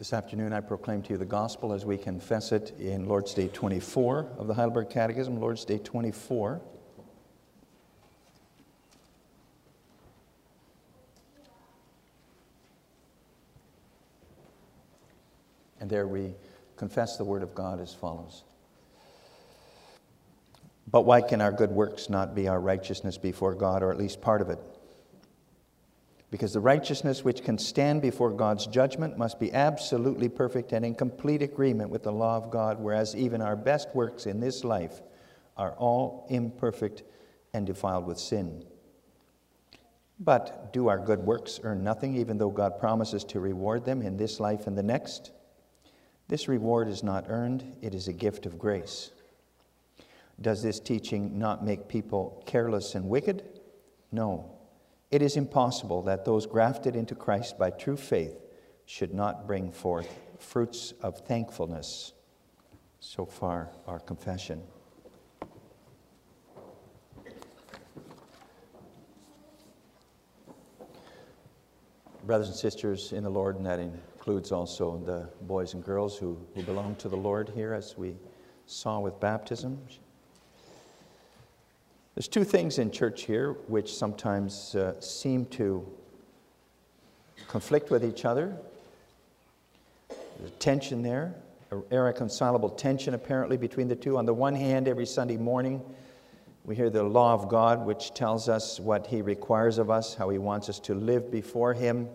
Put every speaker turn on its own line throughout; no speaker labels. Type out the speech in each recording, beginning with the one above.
This afternoon, I proclaim to you the gospel as we confess it in Lord's Day 24 of the Heidelberg Catechism, Lord's Day 24. And there we confess the Word of God as follows. But why can our good works not be our righteousness before God, or at least part of it? Because the righteousness which can stand before God's judgment must be absolutely perfect and in complete agreement with the law of God, whereas even our best works in this life are all imperfect and defiled with sin. But do our good works earn nothing, even though God promises to reward them in this life and the next? This reward is not earned, it is a gift of grace. Does this teaching not make people careless and wicked? No. It is impossible that those grafted into Christ by true faith should not bring forth fruits of thankfulness. So far, our confession. Brothers and sisters in the Lord, and that includes also the boys and girls who, who belong to the Lord here, as we saw with baptism. There's two things in church here which sometimes uh, seem to conflict with each other. There's a tension there, an irreconcilable tension apparently between the two. On the one hand, every Sunday morning, we hear the law of God, which tells us what He requires of us, how He wants us to live before Him.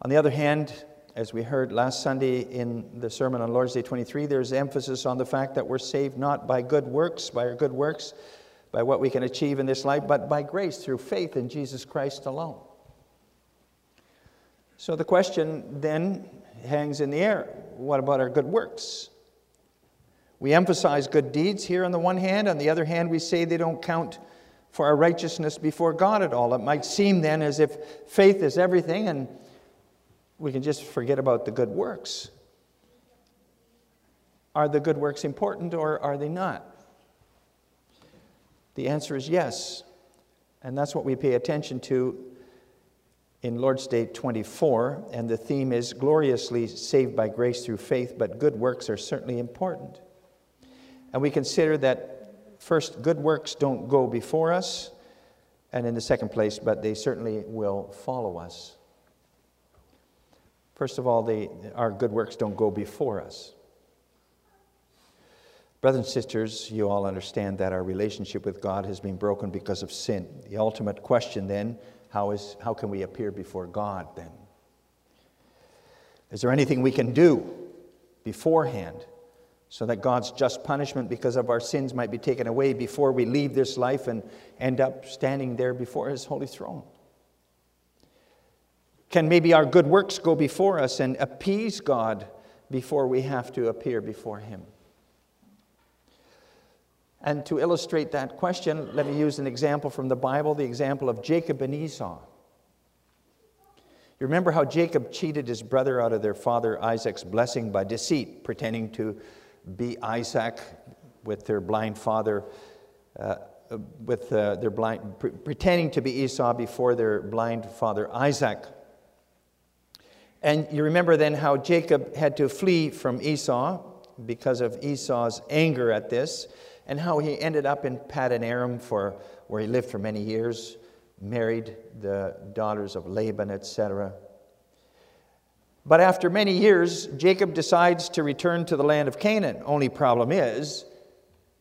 On the other hand, as we heard last Sunday in the sermon on Lord's Day 23, there's emphasis on the fact that we're saved not by good works, by our good works, by what we can achieve in this life, but by grace through faith in Jesus Christ alone. So the question then hangs in the air what about our good works? We emphasize good deeds here on the one hand, on the other hand, we say they don't count for our righteousness before God at all. It might seem then as if faith is everything and we can just forget about the good works. Are the good works important or are they not? The answer is yes. And that's what we pay attention to in Lord's Day 24. And the theme is gloriously saved by grace through faith, but good works are certainly important. And we consider that first, good works don't go before us, and in the second place, but they certainly will follow us. First of all, our good works don't go before us. Brothers and sisters, you all understand that our relationship with God has been broken because of sin. The ultimate question then, how, is, how can we appear before God then? Is there anything we can do beforehand so that God's just punishment because of our sins might be taken away before we leave this life and end up standing there before His holy throne? Can maybe our good works go before us and appease God before we have to appear before Him? And to illustrate that question, let me use an example from the Bible the example of Jacob and Esau. You remember how Jacob cheated his brother out of their father Isaac's blessing by deceit, pretending to be Isaac with their blind father, uh, with uh, their blind, pre- pretending to be Esau before their blind father Isaac. And you remember then how Jacob had to flee from Esau because of Esau's anger at this, and how he ended up in Paddan Aram, for where he lived for many years, married the daughters of Laban, etc. But after many years, Jacob decides to return to the land of Canaan. Only problem is,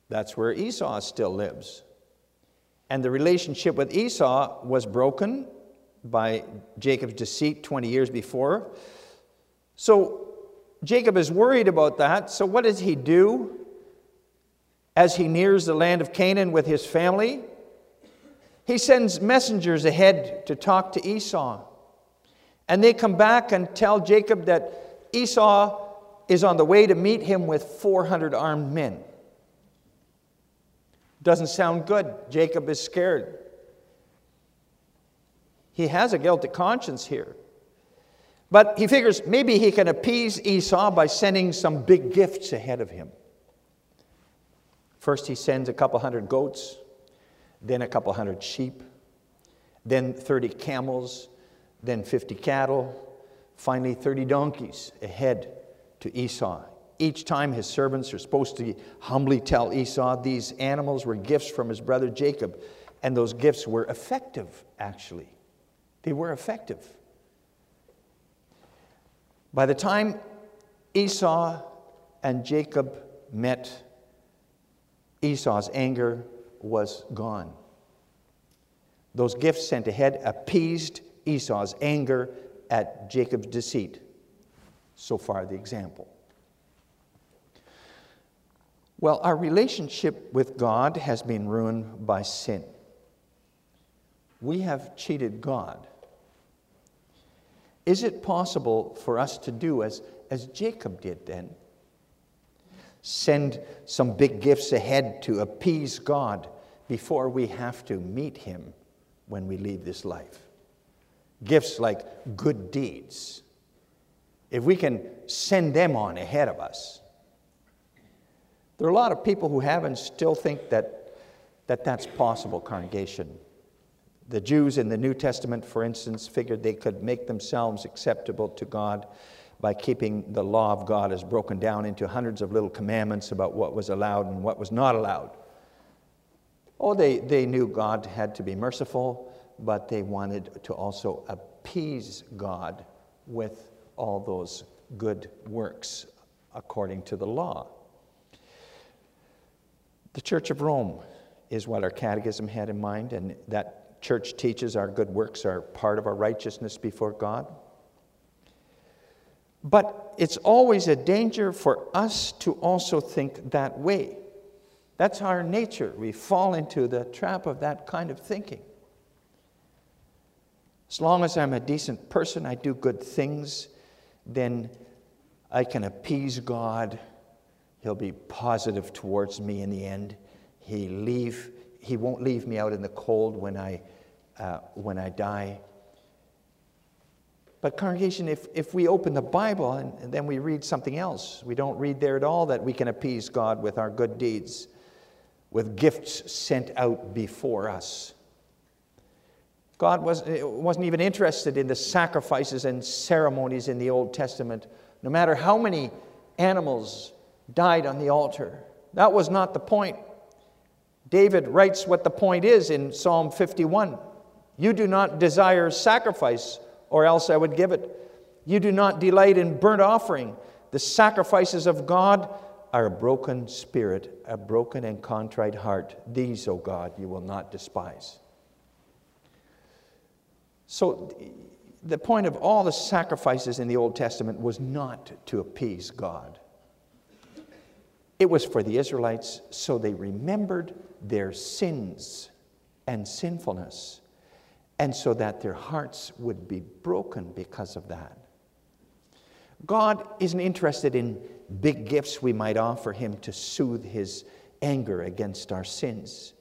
that's where Esau still lives. And the relationship with Esau was broken by Jacob's deceit 20 years before. So Jacob is worried about that. So what does he do as he nears the land of Canaan with his family? He sends messengers ahead to talk to Esau. And they come back and tell Jacob that Esau is on the way to meet him with 400 armed men. Doesn't sound good. Jacob is scared. He has a guilty conscience here. But he figures maybe he can appease Esau by sending some big gifts ahead of him. First, he sends a couple hundred goats, then a couple hundred sheep, then 30 camels, then 50 cattle, Finally, 30 donkeys ahead to Esau. Each time his servants are supposed to humbly tell Esau these animals were gifts from his brother Jacob. And those gifts were effective, actually. They were effective. By the time Esau and Jacob met, Esau's anger was gone. Those gifts sent ahead appeased Esau's anger at Jacob's deceit. So far, the example. Well, our relationship with God has been ruined by sin. We have cheated God. Is it possible for us to do as, as Jacob did then? Send some big gifts ahead to appease God before we have to meet Him when we leave this life. Gifts like good deeds. If we can send them on ahead of us. There are a lot of people who have and still think that, that that's possible, congregation. The Jews in the New Testament, for instance, figured they could make themselves acceptable to God by keeping the law of God as broken down into hundreds of little commandments about what was allowed and what was not allowed. Oh, they, they knew God had to be merciful, but they wanted to also appease God with all those good works according to the law. The Church of Rome is what our catechism had in mind, and that church teaches our good works are part of our righteousness before God. But it's always a danger for us to also think that way. That's our nature. We fall into the trap of that kind of thinking. As long as I'm a decent person, I do good things, then I can appease God. He'll be positive towards me in the end. He, leave, he won't leave me out in the cold when I, uh, when I die. But, congregation, if, if we open the Bible and, and then we read something else, we don't read there at all that we can appease God with our good deeds, with gifts sent out before us. God was, wasn't even interested in the sacrifices and ceremonies in the Old Testament, no matter how many animals died on the altar. That was not the point. David writes what the point is in Psalm 51 You do not desire sacrifice or else I would give it. You do not delight in burnt offering. The sacrifices of God are a broken spirit, a broken and contrite heart. These, O God, you will not despise. So, the point of all the sacrifices in the Old Testament was not to appease God. It was for the Israelites so they remembered their sins and sinfulness and so that their hearts would be broken because of that. God isn't interested in big gifts we might offer Him to soothe His anger against our sins.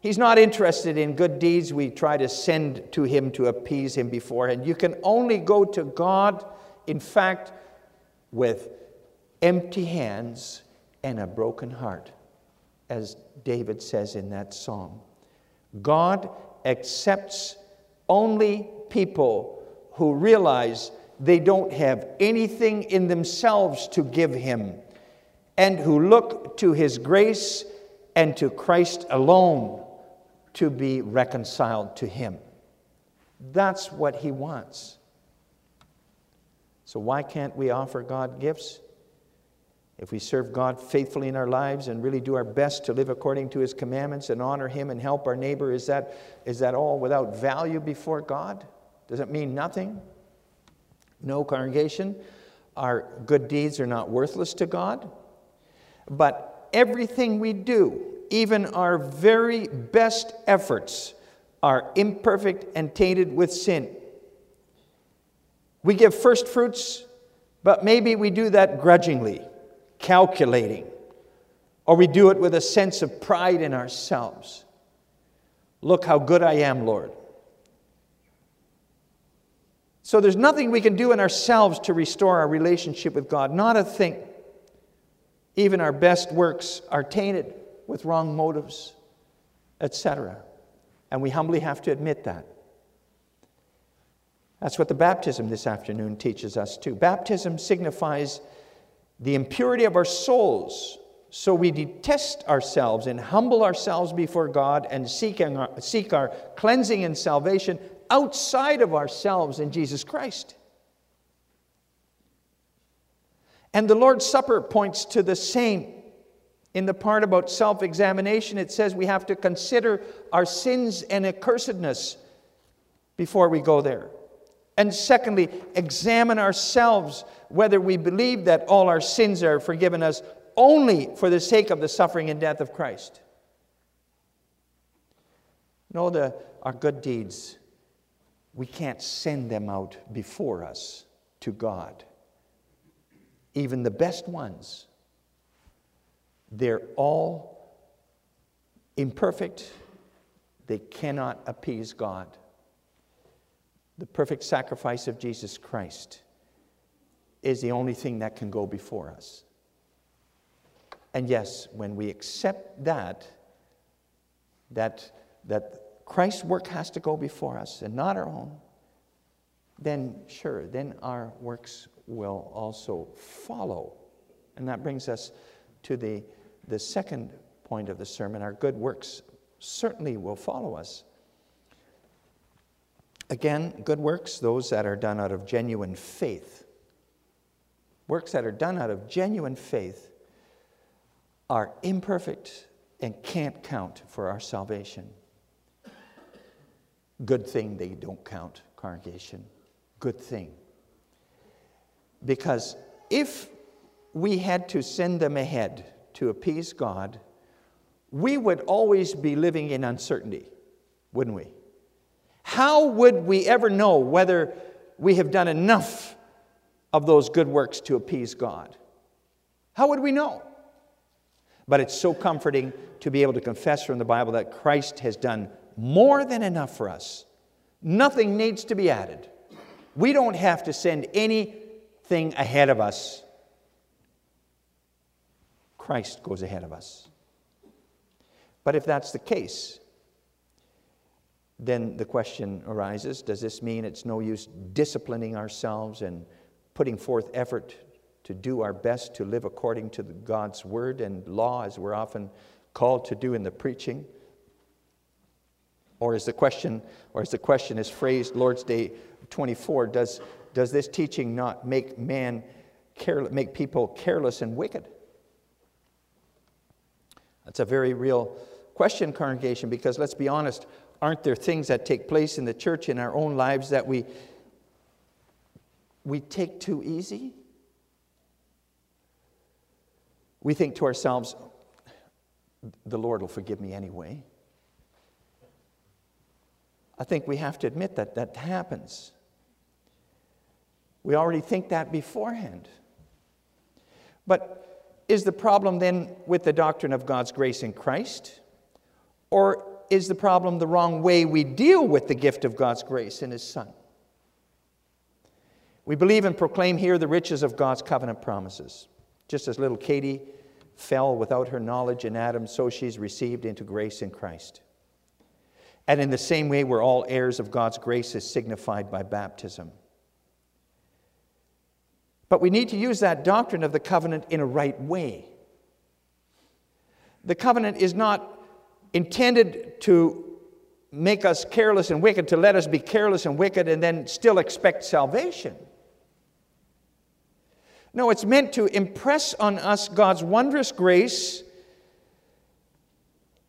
He's not interested in good deeds we try to send to Him to appease Him beforehand. You can only go to God, in fact, with empty hands and a broken heart, as David says in that psalm. God accepts only people who realize they don't have anything in themselves to give him and who look to his grace and to Christ alone to be reconciled to him. That's what he wants. So, why can't we offer God gifts? If we serve God faithfully in our lives and really do our best to live according to His commandments and honor Him and help our neighbor, is that, is that all without value before God? Does it mean nothing? No, congregation. Our good deeds are not worthless to God. But everything we do, even our very best efforts, are imperfect and tainted with sin. We give first fruits, but maybe we do that grudgingly calculating, or we do it with a sense of pride in ourselves. Look how good I am, Lord. So there's nothing we can do in ourselves to restore our relationship with God, not a thing. Even our best works are tainted with wrong motives, etc. And we humbly have to admit that. That's what the baptism this afternoon teaches us too. Baptism signifies the impurity of our souls. So we detest ourselves and humble ourselves before God and seek our, seek our cleansing and salvation outside of ourselves in Jesus Christ. And the Lord's Supper points to the same. In the part about self examination, it says we have to consider our sins and accursedness before we go there. And secondly, examine ourselves whether we believe that all our sins are forgiven us only for the sake of the suffering and death of Christ. No, the, our good deeds, we can't send them out before us to God. Even the best ones, they're all imperfect. They cannot appease God the perfect sacrifice of Jesus Christ is the only thing that can go before us. And yes, when we accept that, that, that Christ's work has to go before us and not our own, then sure, then our works will also follow. And that brings us to the, the second point of the sermon. Our good works certainly will follow us. Again, good works, those that are done out of genuine faith. Works that are done out of genuine faith are imperfect and can't count for our salvation. Good thing they don't count, congregation. Good thing. Because if we had to send them ahead to appease God, we would always be living in uncertainty, wouldn't we? How would we ever know whether we have done enough of those good works to appease God? How would we know? But it's so comforting to be able to confess from the Bible that Christ has done more than enough for us. Nothing needs to be added. We don't have to send anything ahead of us. Christ goes ahead of us. But if that's the case, then the question arises does this mean it's no use disciplining ourselves and putting forth effort to do our best to live according to God's word and law, as we're often called to do in the preaching? Or is the question, or as the question is phrased, Lord's Day 24, does, does this teaching not make man careless, make people careless and wicked? That's a very real question, congregation, because let's be honest, aren't there things that take place in the church in our own lives that we, we take too easy? We think to ourselves, the Lord will forgive me anyway. I think we have to admit that that happens. We already think that beforehand. But is the problem then with the doctrine of God's grace in Christ? Or is the problem the wrong way we deal with the gift of God's grace in His Son? We believe and proclaim here the riches of God's covenant promises. Just as little Katie fell without her knowledge in Adam, so she's received into grace in Christ. And in the same way, we're all heirs of God's grace as signified by baptism. But we need to use that doctrine of the covenant in a right way. The covenant is not intended to make us careless and wicked, to let us be careless and wicked and then still expect salvation. No, it's meant to impress on us God's wondrous grace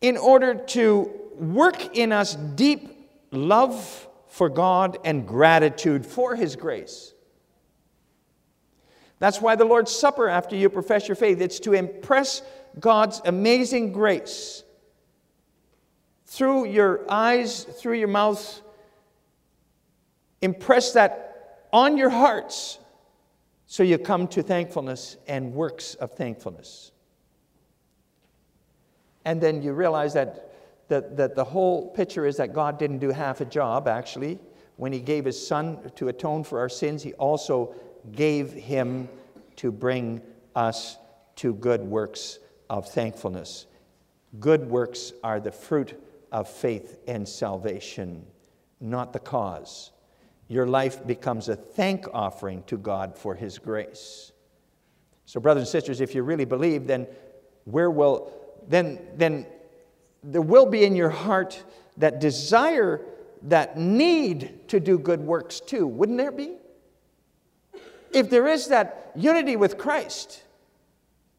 in order to work in us deep love for God and gratitude for His grace. That's why the Lord's Supper, after you profess your faith, it's to impress God's amazing grace through your eyes, through your mouth, impress that on your hearts so you come to thankfulness and works of thankfulness. And then you realize that, that, that the whole picture is that God didn't do half a job, actually. When He gave His Son to atone for our sins, He also gave Him to bring us to good works of thankfulness. Good works are the fruit of faith and salvation, not the cause. your life becomes a thank offering to God for His grace. So, brothers and sisters, if you really believe, then where will then then there will be in your heart that desire, that need to do good works too, wouldn't there be? If there is that unity with Christ,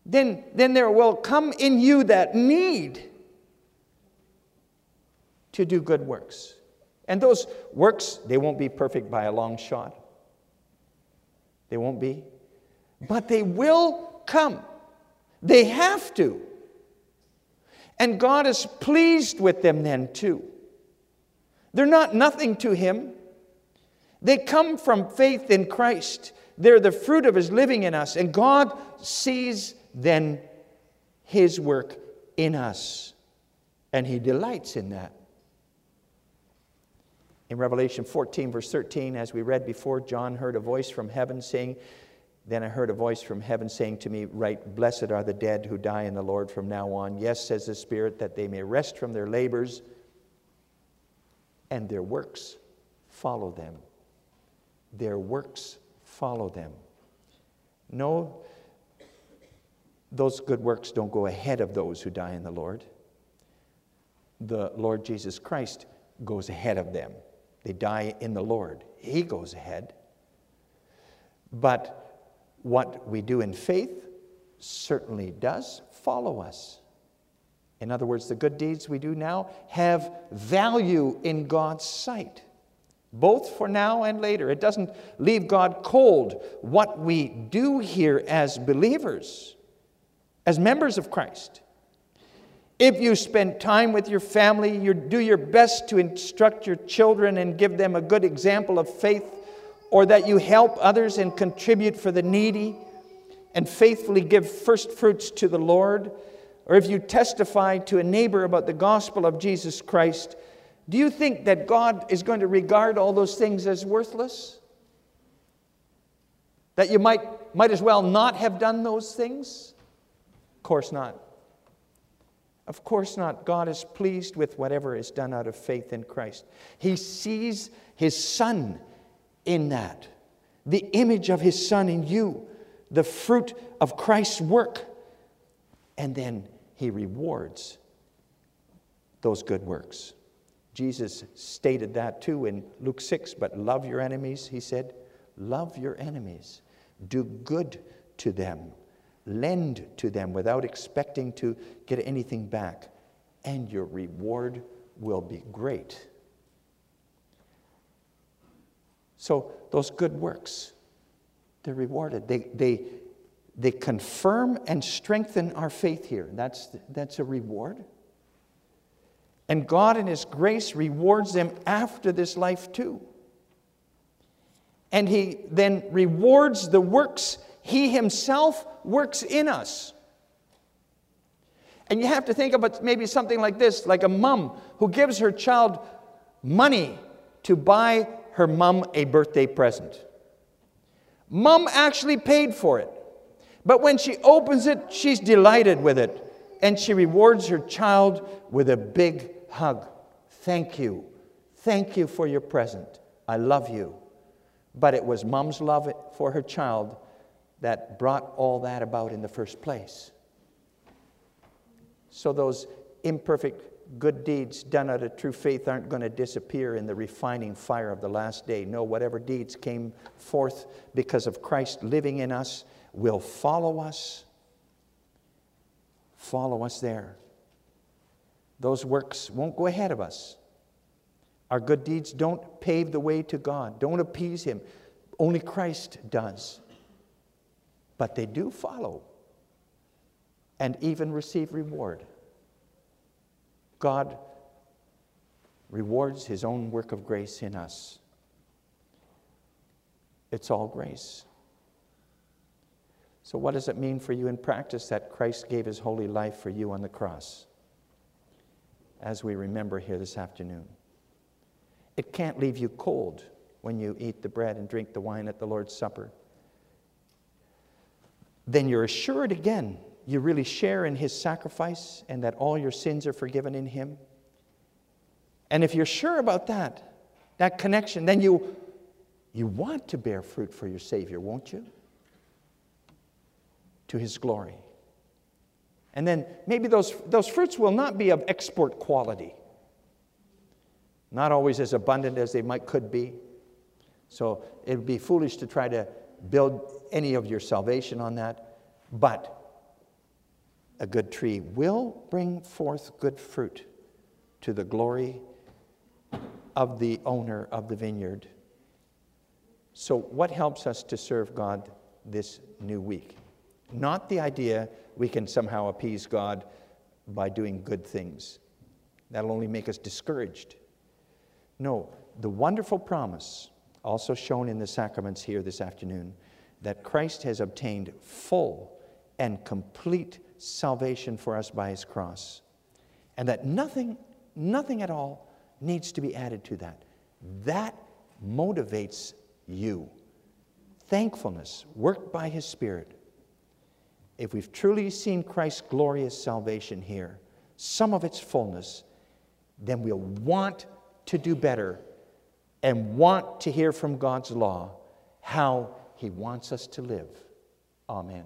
then, then there will come in you that need to do good works. And those works, they won't be perfect by a long shot. They won't be. But they will come. They have to. And God is pleased with them then, too. They're not nothing to Him. They come from faith in Christ. They're the fruit of His living in us. And God sees then His work in us. And He delights in that. In Revelation 14, verse 13, as we read before, John heard a voice from heaven saying, Then I heard a voice from heaven saying to me, Write, blessed are the dead who die in the Lord from now on. Yes, says the Spirit, that they may rest from their labors and their works follow them. Their works follow them. No, those good works don't go ahead of those who die in the Lord. The Lord Jesus Christ goes ahead of them. They die in the Lord. He goes ahead. But what we do in faith certainly does follow us. In other words, the good deeds we do now have value in God's sight, both for now and later. It doesn't leave God cold. What we do here as believers, as members of Christ, if you spend time with your family, you do your best to instruct your children and give them a good example of faith, or that you help others and contribute for the needy and faithfully give first fruits to the Lord, or if you testify to a neighbor about the gospel of Jesus Christ, do you think that God is going to regard all those things as worthless? That you might, might as well not have done those things? Of course not. Of course not. God is pleased with whatever is done out of faith in Christ. He sees His Son in that, the image of His Son in you, the fruit of Christ's work. And then He rewards those good works. Jesus stated that too in Luke 6, but love your enemies, He said. Love your enemies. Do good to them Lend to them without expecting to get anything back, and your reward will be great. So, those good works, they're rewarded. They, they, they confirm and strengthen our faith here. That's, that's a reward. And God, in His grace, rewards them after this life too. And He then rewards the works He Himself works in us. And you have to think about maybe something like this like a mom who gives her child money to buy her mom a birthday present. Mom actually paid for it. But when she opens it, she's delighted with it. And she rewards her child with a big hug. Thank you. Thank you for your present. I love you. But it was mom's love for her child that brought all that about in the first place. So, those imperfect good deeds done out of true faith aren't going to disappear in the refining fire of the last day. No, whatever deeds came forth because of Christ living in us will follow us. Follow us there. Those works won't go ahead of us. Our good deeds don't pave the way to God, don't appease Him. Only Christ does but they do follow and even receive reward. God rewards his own work of grace in us. It's all grace. So, what does it mean for you in practice that Christ gave his holy life for you on the cross? As we remember here this afternoon, it can't leave you cold when you eat the bread and drink the wine at the Lord's Supper then you're assured again you really share in his sacrifice and that all your sins are forgiven in him. And if you're sure about that, that connection, then you You want to bear fruit for your Savior, won't you? To His glory. And then maybe those, those fruits will not be of export quality, not always as abundant as they might could be. So it would be foolish to try to build any of your salvation on that. But a good tree will bring forth good fruit to the glory of the owner of the vineyard. So, what helps us to serve God this new week? Not the idea we can somehow appease God by doing good things. That'll only make us discouraged. No, the wonderful promise, also shown in the sacraments here this afternoon, that Christ has obtained full and complete salvation for us by his cross, and that nothing, nothing at all needs to be added to that. That motivates you. Thankfulness, worked by his Spirit. If we've truly seen Christ's glorious salvation here, some of its fullness, then we'll want to do better and want to hear from God's law how he wants us to live. Amen.